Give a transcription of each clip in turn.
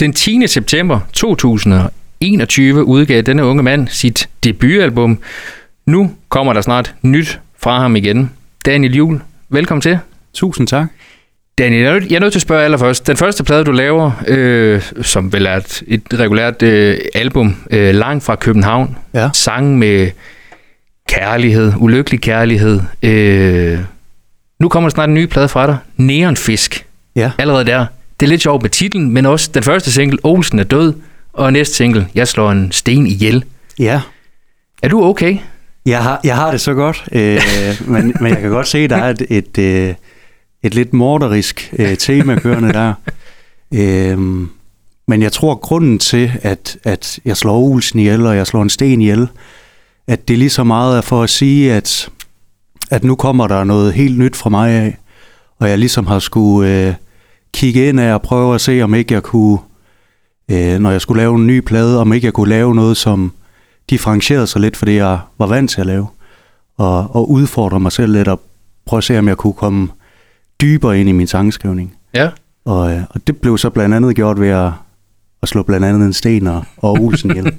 Den 10. september 2021 udgav denne unge mand sit debutalbum. Nu kommer der snart nyt fra ham igen. Daniel Jul, velkommen til. Tusind tak. Daniel, jeg er nødt til at spørge allerførst. Den første plade, du laver, øh, som vel er et, et regulært øh, album, øh, langt fra København. Ja. Sang med kærlighed, ulykkelig kærlighed. Øh, nu kommer der snart en ny plade fra dig. Neonfisk. Ja. Allerede der. Det er lidt sjovt med titlen, men også den første single, Olsen er død, og næste single, Jeg slår en sten ihjel. Ja. Er du okay? Jeg har, jeg har det så godt, øh, men, men jeg kan godt se, at der er et, et, øh, et lidt morderisk øh, tema kørende der. Øh, men jeg tror, grunden til, at, at jeg slår Olsen ihjel, og jeg slår en sten ihjel, at det lige så meget er for at sige, at, at nu kommer der noget helt nyt fra mig af, og jeg ligesom har skulle øh, kigge ind af og prøve at se, om ikke jeg kunne, øh, når jeg skulle lave en ny plade, om ikke jeg kunne lave noget, som differentierede sig lidt for det, jeg var vant til at lave, og, og udfordre mig selv lidt og prøve at se, om jeg kunne komme dybere ind i min sangskrivning. Ja. Og, øh, og det blev så blandt andet gjort ved at, at slå blandt andet en sten og, og Olsen ihjel.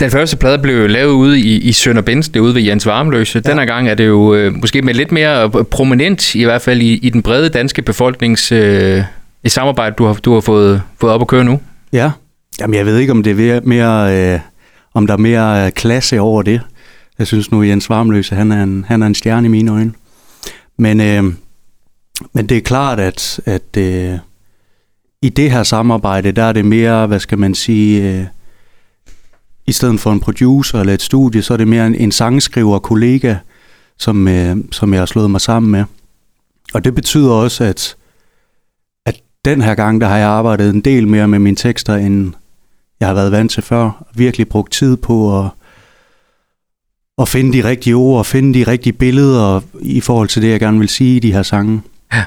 Den første plade blev lavet ude i, i Sønder er ude ved Jens Varmløse. Ja. Denne gang er det jo øh, måske med lidt mere prominent, i hvert fald i, i den brede danske befolknings øh, i samarbejde, du har, du har fået, fået op at køre nu. Ja, Jamen, jeg ved ikke, om det er mere, øh, om der er mere klasse over det. Jeg synes nu, Jens Varmløse, han er en, han er en stjerne i mine øjne. Men, øh, men det er klart, at, at øh, i det her samarbejde, der er det mere, hvad skal man sige, øh, i stedet for en producer eller et studie, så er det mere en, en sangskriver kollega, som, øh, som jeg har slået mig sammen med. Og det betyder også, at, at den her gang, der har jeg arbejdet en del mere med mine tekster, end jeg har været vant til før. Virkelig brugt tid på at, at finde de rigtige ord, og finde de rigtige billeder i forhold til det, jeg gerne vil sige i de her sange. Ja.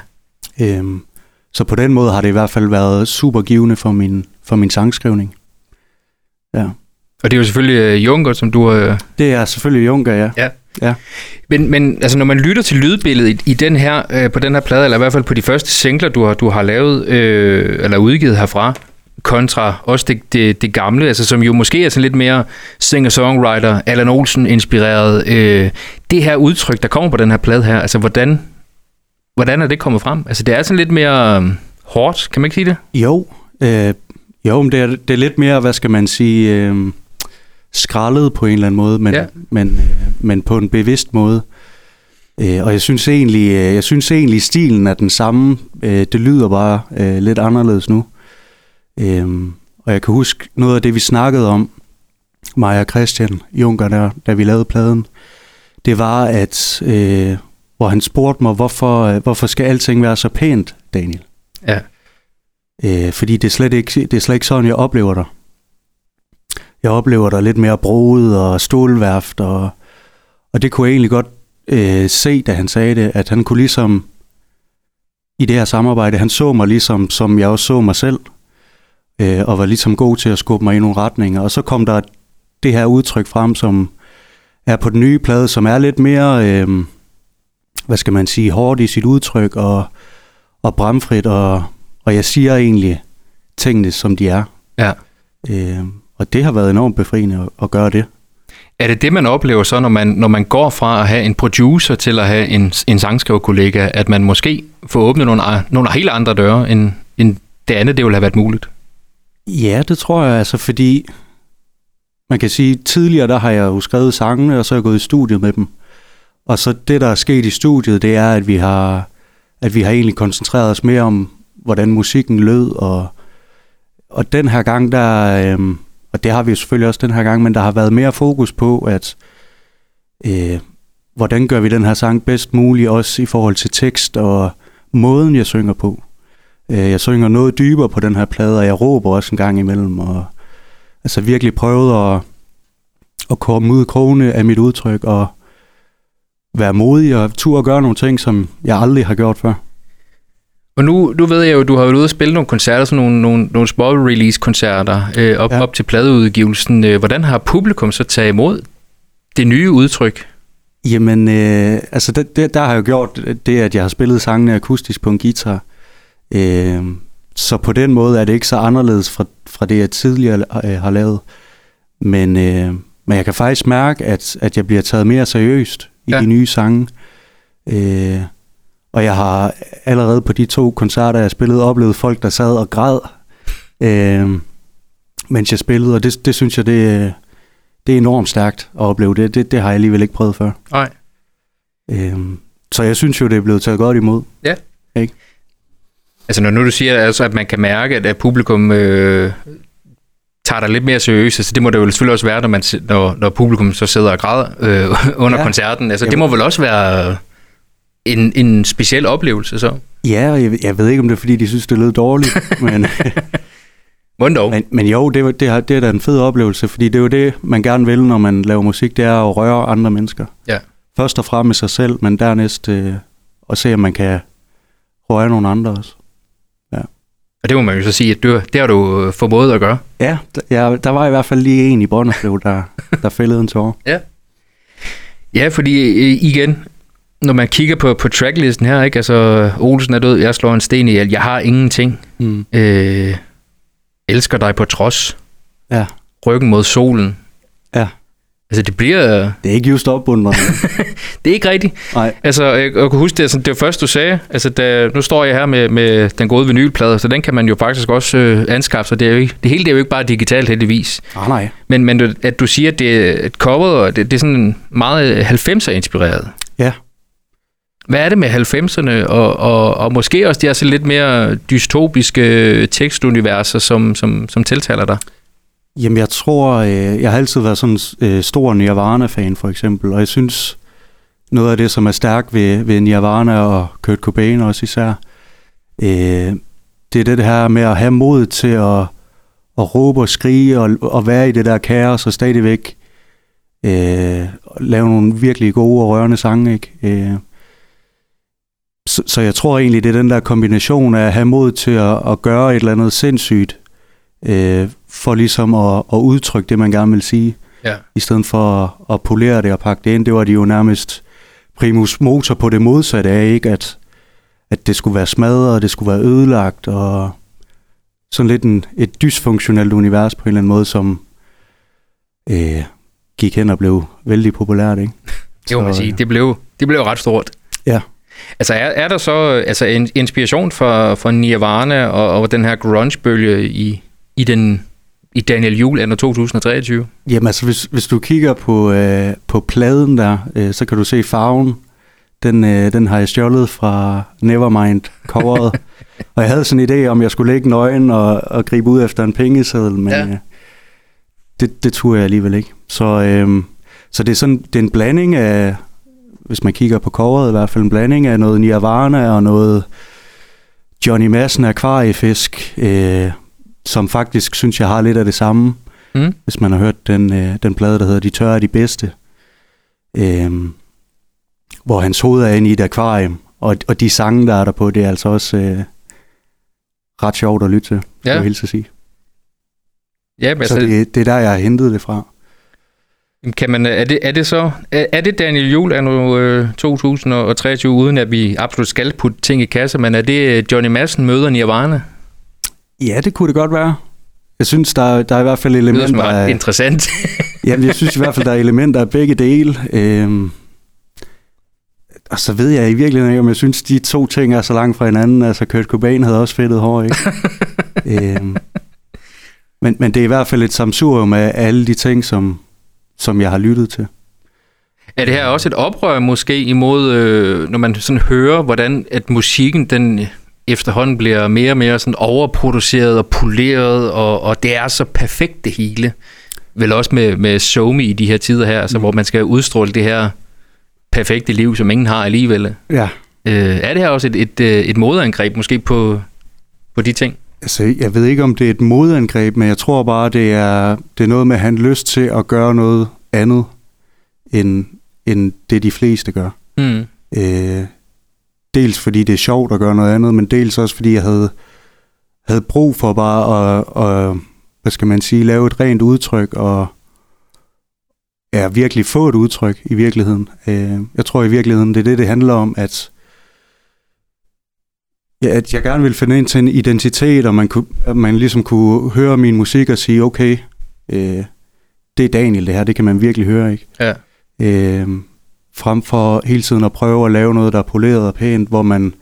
Øhm, så på den måde har det i hvert fald været super givende for min, for min sangskrivning. Ja. Og det er jo selvfølgelig uh, Junker, som du har... Uh... Det er selvfølgelig Junker, ja. Ja. ja. Men, men altså, når man lytter til lydbilledet i, i den her, øh, på den her plade, eller i hvert fald på de første singler, du har, du har lavet, øh, eller udgivet herfra, kontra også det, det, det gamle, altså som jo måske er sådan lidt mere singer-songwriter, Alan Olsen inspireret. Øh, det her udtryk, der kommer på den her plade her, altså hvordan, hvordan er det kommet frem? Altså det er sådan lidt mere øh, hårdt, kan man ikke sige det? Jo, øh, jo men det er, det er lidt mere, hvad skal man sige, øh, skrællet på en eller anden måde, men, ja. men, øh, men på en bevidst måde. Øh, og jeg synes egentlig, øh, jeg synes egentlig stilen er den samme. Øh, det lyder bare øh, lidt anderledes nu. Øhm, og jeg kan huske noget af det, vi snakkede om, mig og Christian Junker, der, da vi lavede pladen, det var, at øh, hvor han spurgte mig, hvorfor, øh, hvorfor skal alting være så pænt, Daniel? Ja. Øh, fordi det er, slet ikke, det er slet ikke sådan, jeg oplever dig. Jeg oplever dig lidt mere broet og stålværft, og, og det kunne jeg egentlig godt øh, se, da han sagde det, at han kunne ligesom, i det her samarbejde, han så mig ligesom, som jeg også så mig selv øh, og var ligesom god til at skubbe mig i nogle retninger. Og så kom der det her udtryk frem, som er på den nye plade, som er lidt mere, øh, hvad skal man sige, hårdt i sit udtryk og, og bramfrit, og, og jeg siger egentlig tingene, som de er. Ja. Øh, og det har været enormt befriende at, gøre det. Er det det, man oplever så, når man, når man går fra at have en producer til at have en, en sangskriverkollega, at man måske får åbnet nogle, nogle helt andre døre, end, end det andet, det ville have været muligt? Ja, det tror jeg, altså fordi man kan sige, tidligere der har jeg jo skrevet sangene, og så er jeg gået i studiet med dem. Og så det, der er sket i studiet, det er, at vi har, at vi har egentlig koncentreret os mere om, hvordan musikken lød, og, og den her gang, der, øhm, og det har vi jo selvfølgelig også den her gang, men der har været mere fokus på, at øh, hvordan gør vi den her sang bedst muligt, også i forhold til tekst og måden, jeg synger på. Øh, jeg synger noget dybere på den her plade, og jeg råber også en gang imellem, og altså virkelig prøvet at, at komme ud i krogene af mit udtryk, og være modig og tur at gøre nogle ting, som jeg aldrig har gjort før. Og nu, nu ved jeg jo, du har været ude og spille nogle koncerter, sådan nogle, nogle, nogle small release koncerter øh, op, ja. op til pladeudgivelsen. Øh, hvordan har publikum så taget imod det nye udtryk? Jamen, øh, altså det, det, der har jeg jo gjort det, at jeg har spillet sangene akustisk på en guitar. Øh, så på den måde er det ikke så anderledes fra, fra det, jeg tidligere øh, har lavet. Men, øh, men jeg kan faktisk mærke, at, at jeg bliver taget mere seriøst i ja. de nye sange. Øh, og jeg har allerede på de to koncerter, jeg spillede, oplevet folk, der sad og græd, øh, mens jeg spillede. Og det, det synes jeg, det, det er enormt stærkt at opleve. Det, det, det har jeg alligevel ikke prøvet før. Nej. Øh, så jeg synes jo, det er blevet taget godt imod. Ja. Ikke? Altså når nu du siger, altså, at man kan mærke, at, at publikum øh, tager dig lidt mere seriøst, altså det må det jo selvfølgelig også være, når, man, når, når publikum så sidder og græder øh, under ja. koncerten. Altså det må vel også være en, en speciel oplevelse så? Ja, og jeg, jeg ved ikke, om det er, fordi de synes, det lød dårligt, men... Men, men jo, det, det, er, det er da en fed oplevelse, fordi det er jo det, man gerne vil, når man laver musik, det er at røre andre mennesker. Ja. Først og fremmest sig selv, men dernæst øh, at se, om man kan røre nogle andre også. Ja. Og det må man jo så sige, at det, det har du øh, formået at gøre. Ja, der, der var i hvert fald lige en i Brønderslev, der, der fældede en tår. Ja. Ja, fordi øh, igen, når man kigger på, på tracklisten her, ikke? altså Olsen er død, jeg slår en sten ihjel, jeg har ingenting. Mm. Øh, elsker dig på trods. Ja. Ryggen mod solen. Ja. Altså, det bliver... Det er ikke just opbundet. det er ikke rigtigt. Nej. Altså, jeg, jeg kan huske det, altså, det var først, du sagde. Altså, da, nu står jeg her med, med den gode vinylplade, så den kan man jo faktisk også øh, anskaffe sig. Det, er jo ikke, det hele det er jo ikke bare digitalt, heldigvis. Ah, nej. Men, men at du siger, at det er et cover, og det, det er sådan meget 90'er-inspireret. Ja. Hvad er det med 90'erne, og, og, og måske også de her så lidt mere dystopiske tekstuniverser, som, som, som tiltaler dig? Jamen, jeg tror, øh, jeg har altid været sådan en stor Nirvana-fan, for eksempel, og jeg synes, noget af det, som er stærkt ved, ved Nirvana og Kurt Cobain også især, øh, det er det her med at have mod til at, at råbe og skrige og, og være i det der kaos og stadigvæk øh, lave nogle virkelig gode og rørende sange, ikke? Øh, så, så jeg tror egentlig, det er den der kombination af at have mod til at, at gøre et eller andet sindssygt, øh, for ligesom at, at udtrykke det, man gerne vil sige, ja. i stedet for at, at polere det og pakke det ind. Det var de jo nærmest primus motor på det modsatte af, ikke? At, at det skulle være smadret, og det skulle være ødelagt, og sådan lidt en, et dysfunktionelt univers på en eller anden måde, som øh, gik hen og blev vældig populært, ikke? Det må man sige. Det blev, det blev ret stort. Ja. Altså er, er der så altså en inspiration for, for Nirvana og, og den her grunge-bølge i, i, den, i Daniel Juhl under 2023? Jamen altså, hvis, hvis du kigger på, øh, på pladen der, øh, så kan du se farven. Den, øh, den har jeg stjålet fra Nevermind coveret. og jeg havde sådan en idé om, jeg skulle lægge nøgen og, og gribe ud efter en pengeseddel, men ja. øh, det, det turde jeg alligevel ikke. Så, øh, så det er sådan det er en blanding af, hvis man kigger på coveret i hvert fald, en blanding af noget Nirvana og noget Johnny Madsen akvariefisk, øh, som faktisk synes jeg har lidt af det samme, mm. hvis man har hørt den, øh, den plade, der hedder De tørre er de bedste, øh, hvor hans hoved er inde i et akvarium, og, og de sange, der er der på, det er altså også øh, ret sjovt at lytte til, ja. jeg vil sige. Ja, men så altså, det, det er der, jeg har hentet det fra. Kan man, er, det, er det så, er, er det Daniel Juhl anno øh, 2023, uden at vi absolut skal putte ting i kasse, men er det øh, Johnny Madsen møder Nirvana? Ja, det kunne det godt være. Jeg synes, der, der er i hvert fald elementer... Det er interessant. jamen, jeg synes i hvert fald, der er elementer af begge dele. Øhm, og så ved jeg i virkeligheden ikke, om jeg synes, de to ting er så langt fra hinanden. Altså, Kurt Cobain havde også fedtet hår, ikke? øhm, men, men det er i hvert fald et samsurium af alle de ting, som, som jeg har lyttet til. Er det her også et oprør måske imod, øh, når man sådan hører, hvordan at musikken den efterhånden bliver mere og mere sådan overproduceret og poleret, og, og det er så perfekt det hele. Vel også med, med Somi i de her tider her, altså, mm. hvor man skal udstråle det her perfekte liv, som ingen har alligevel. Ja. Øh, er det her også et, et, øh, et modangreb måske på, på de ting? Altså, jeg ved ikke, om det er et modangreb, men jeg tror bare, det er, det er noget med at have lyst til at gøre noget andet, end, end det de fleste gør. Mm. Øh, dels fordi det er sjovt at gøre noget andet, men dels også fordi jeg havde, havde brug for bare at, at, hvad skal man sige, lave et rent udtryk og ja, virkelig få et udtryk i virkeligheden. Øh, jeg tror i virkeligheden, det er det, det handler om, at Ja, at jeg gerne ville finde ind til en identitet, og man, kunne, at man ligesom kunne høre min musik og sige, okay, øh, det er Daniel det her, det kan man virkelig høre, ikke? Ja. Øh, frem for hele tiden at prøve at lave noget, der er poleret og pænt, hvor man,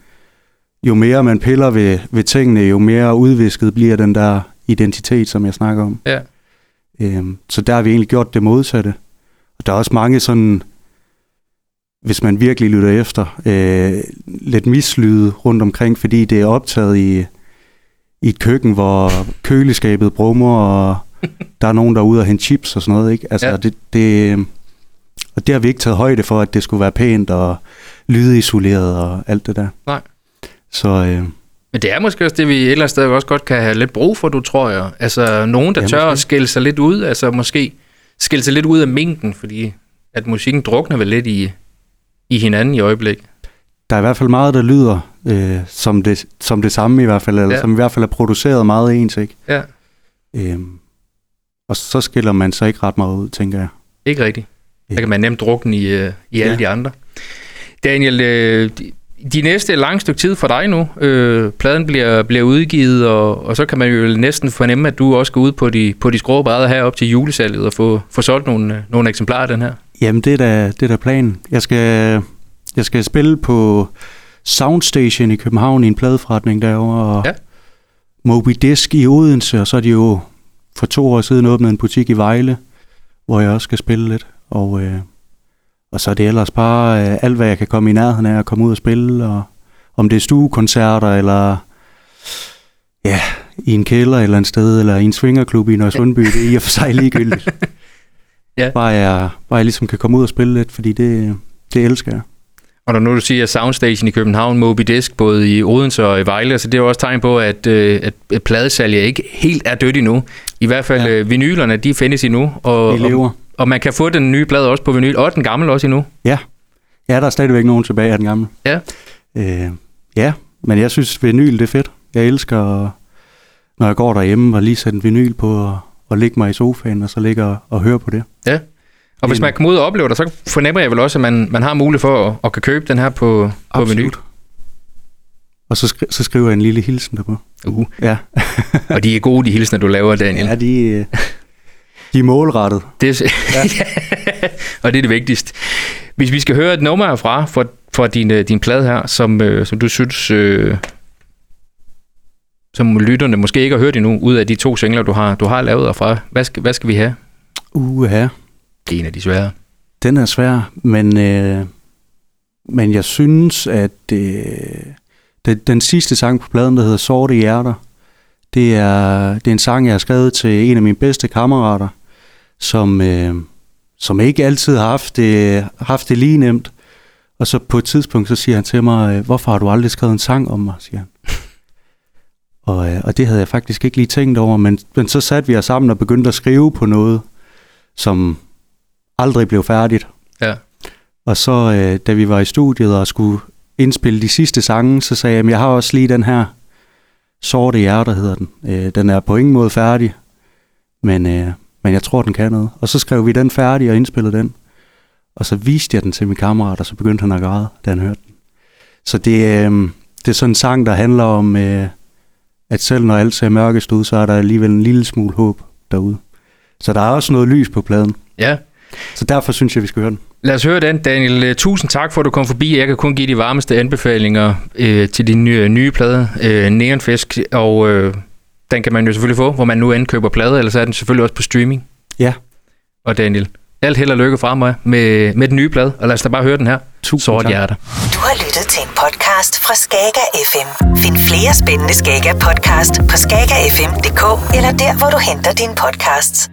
jo mere man piller ved, ved tingene, jo mere udvisket bliver den der identitet, som jeg snakker om. Ja. Øh, så der har vi egentlig gjort det modsatte. Og der er også mange sådan, hvis man virkelig lytter efter, øh, lidt mislyde rundt omkring, fordi det er optaget i, i et køkken, hvor køleskabet brummer, og der er nogen, der er ude og hente chips og sådan noget. Ikke? Altså, Ja. det, det, og det har vi ikke taget højde for, at det skulle være pænt og lydisoleret og alt det der. Nej. Så øh, Men det er måske også det, vi et eller andet sted også godt kan have lidt brug for, du tror jeg. Altså nogen, der Ja, tør måske. at skille sig lidt ud, altså måske skille sig lidt ud af mængden, fordi at musikken drukner vel lidt i, i hinanden i øjeblikket. der er i hvert fald meget, der lyder øh, som, det, som det samme i hvert fald, eller Ja. som i hvert fald er produceret meget ens. Ikke? Ja, Øhm, og så skiller man sig ikke ret meget ud, tænker jeg. ikke rigtigt. Der Ja. kan man nemt drukne i, øh, i alle Ja. de andre. Daniel, øh, de, næste lang stykke tid for dig nu, øh, pladen bliver, bliver udgivet, og, og så kan man jo næsten fornemme, at du også går ud på de, på de skrå brædder her op til julesalget og få, få solgt nogle, øh, nogle eksemplarer af den her. Jamen, det er da, det er da planen. Jeg skal, jeg skal spille på Soundstation i København i en pladeforretning derovre, og Ja. Moby Disk i Odense, og så er de jo for to år siden åbnet en butik i Vejle, hvor jeg også skal spille lidt. Og, øh, og så er det ellers bare øh, alt, hvad jeg kan komme i nærheden af at komme ud og spille, og om det er stuekoncerter, eller ja, i en kælder et eller andet sted, eller i en swingerklub i Nørresundby, det er i og for sig ligegyldigt. Ja. Bare, jeg, bare jeg ligesom kan komme ud og spille lidt, fordi det, det elsker jeg. Og når nu du siger Soundstation i København, Moby Disk, både i Odense og i Vejle, så det er jo også tegn på, at, øh, at, at pladesalget ikke helt er dødt endnu. I hvert fald Ja. øh, vinylerne, de findes endnu, og, og, lever. og man kan få den nye plade også på vinyl, og den gamle også endnu. Ja. Ja, der er stadigvæk nogen tilbage af den gamle. Ja. Øh, ja, men jeg synes, vinyl det er fedt. Jeg elsker, når jeg går derhjemme og lige sætter en vinyl på og, og ligge mig i sofaen, og så ligger og, og høre på det. Ja. Og hvis man kommer ud og oplever det, så fornemmer jeg vel også, at man, man har mulighed for at, at kan købe den her på, på vinyl. Og så, skri- så skriver jeg en lille hilsen derpå. Uh. Ja, Og de er gode, de hilsner, du laver, Daniel. ja de, de er målrettet. Det er, ja. og det er det vigtigste. Hvis vi skal høre et nummer herfra fra, fra din, øh, din plade her, som, øh, som du synes, øh, som lytterne måske ikke har hørt endnu, ud af de to singler, du har, du har lavet herfra, hvad skal, hvad skal vi have? Uha, Det er en af de svære. den er svær, men, øh, men jeg synes, at øh, den, den sidste sang på pladen, der hedder Sorte Hjerter, det er, det er en sang, jeg har skrevet til en af mine bedste kammerater, som, øh, som ikke altid har haft det, haft det lige nemt. Og så på et tidspunkt, så siger han til mig, øh, hvorfor har du aldrig skrevet en sang om mig, siger han. Og, øh, og det havde jeg faktisk ikke lige tænkt over, men, men så satte vi os sammen og begyndte at skrive på noget, som aldrig blev færdigt. Ja. Og så, øh, da vi var i studiet og skulle indspille de sidste sange, så sagde jeg, at jeg har også lige den her Sorte Hjerter, hedder den. Øh, den er på ingen måde færdig, men, øh, men jeg tror, den kan noget. Og så skrev vi den færdig og indspillede den. Og så viste jeg den til min kammerat, og så begyndte han at græde, da han hørte den. Så det, øh, det er sådan en sang, der handler om, øh, at selv når alt ser mørkest ud, så er der alligevel en lille smule håb derude. Så der er også noget lys på pladen. Ja. Så derfor synes jeg, vi skal høre den. Lad os høre den, Daniel. Øh, Tusind tak for, at du kom forbi. Jeg kan kun give de varmeste anbefalinger øh, til din nye, nye plade, øh, Neonfisk. Og øh, den kan man jo selvfølgelig få, hvor man nu end køber plade, eller så er den selvfølgelig også på streaming. Ja. Og Daniel, alt held og lykke fra mig med, med den nye plade. Og lad os da bare høre den her. Tusind Sort tak. hjerter. Du har lyttet til en podcast fra Skager FM. Find flere spændende Skager podcast på skagerfm.dk eller der, hvor du henter dine podcasts.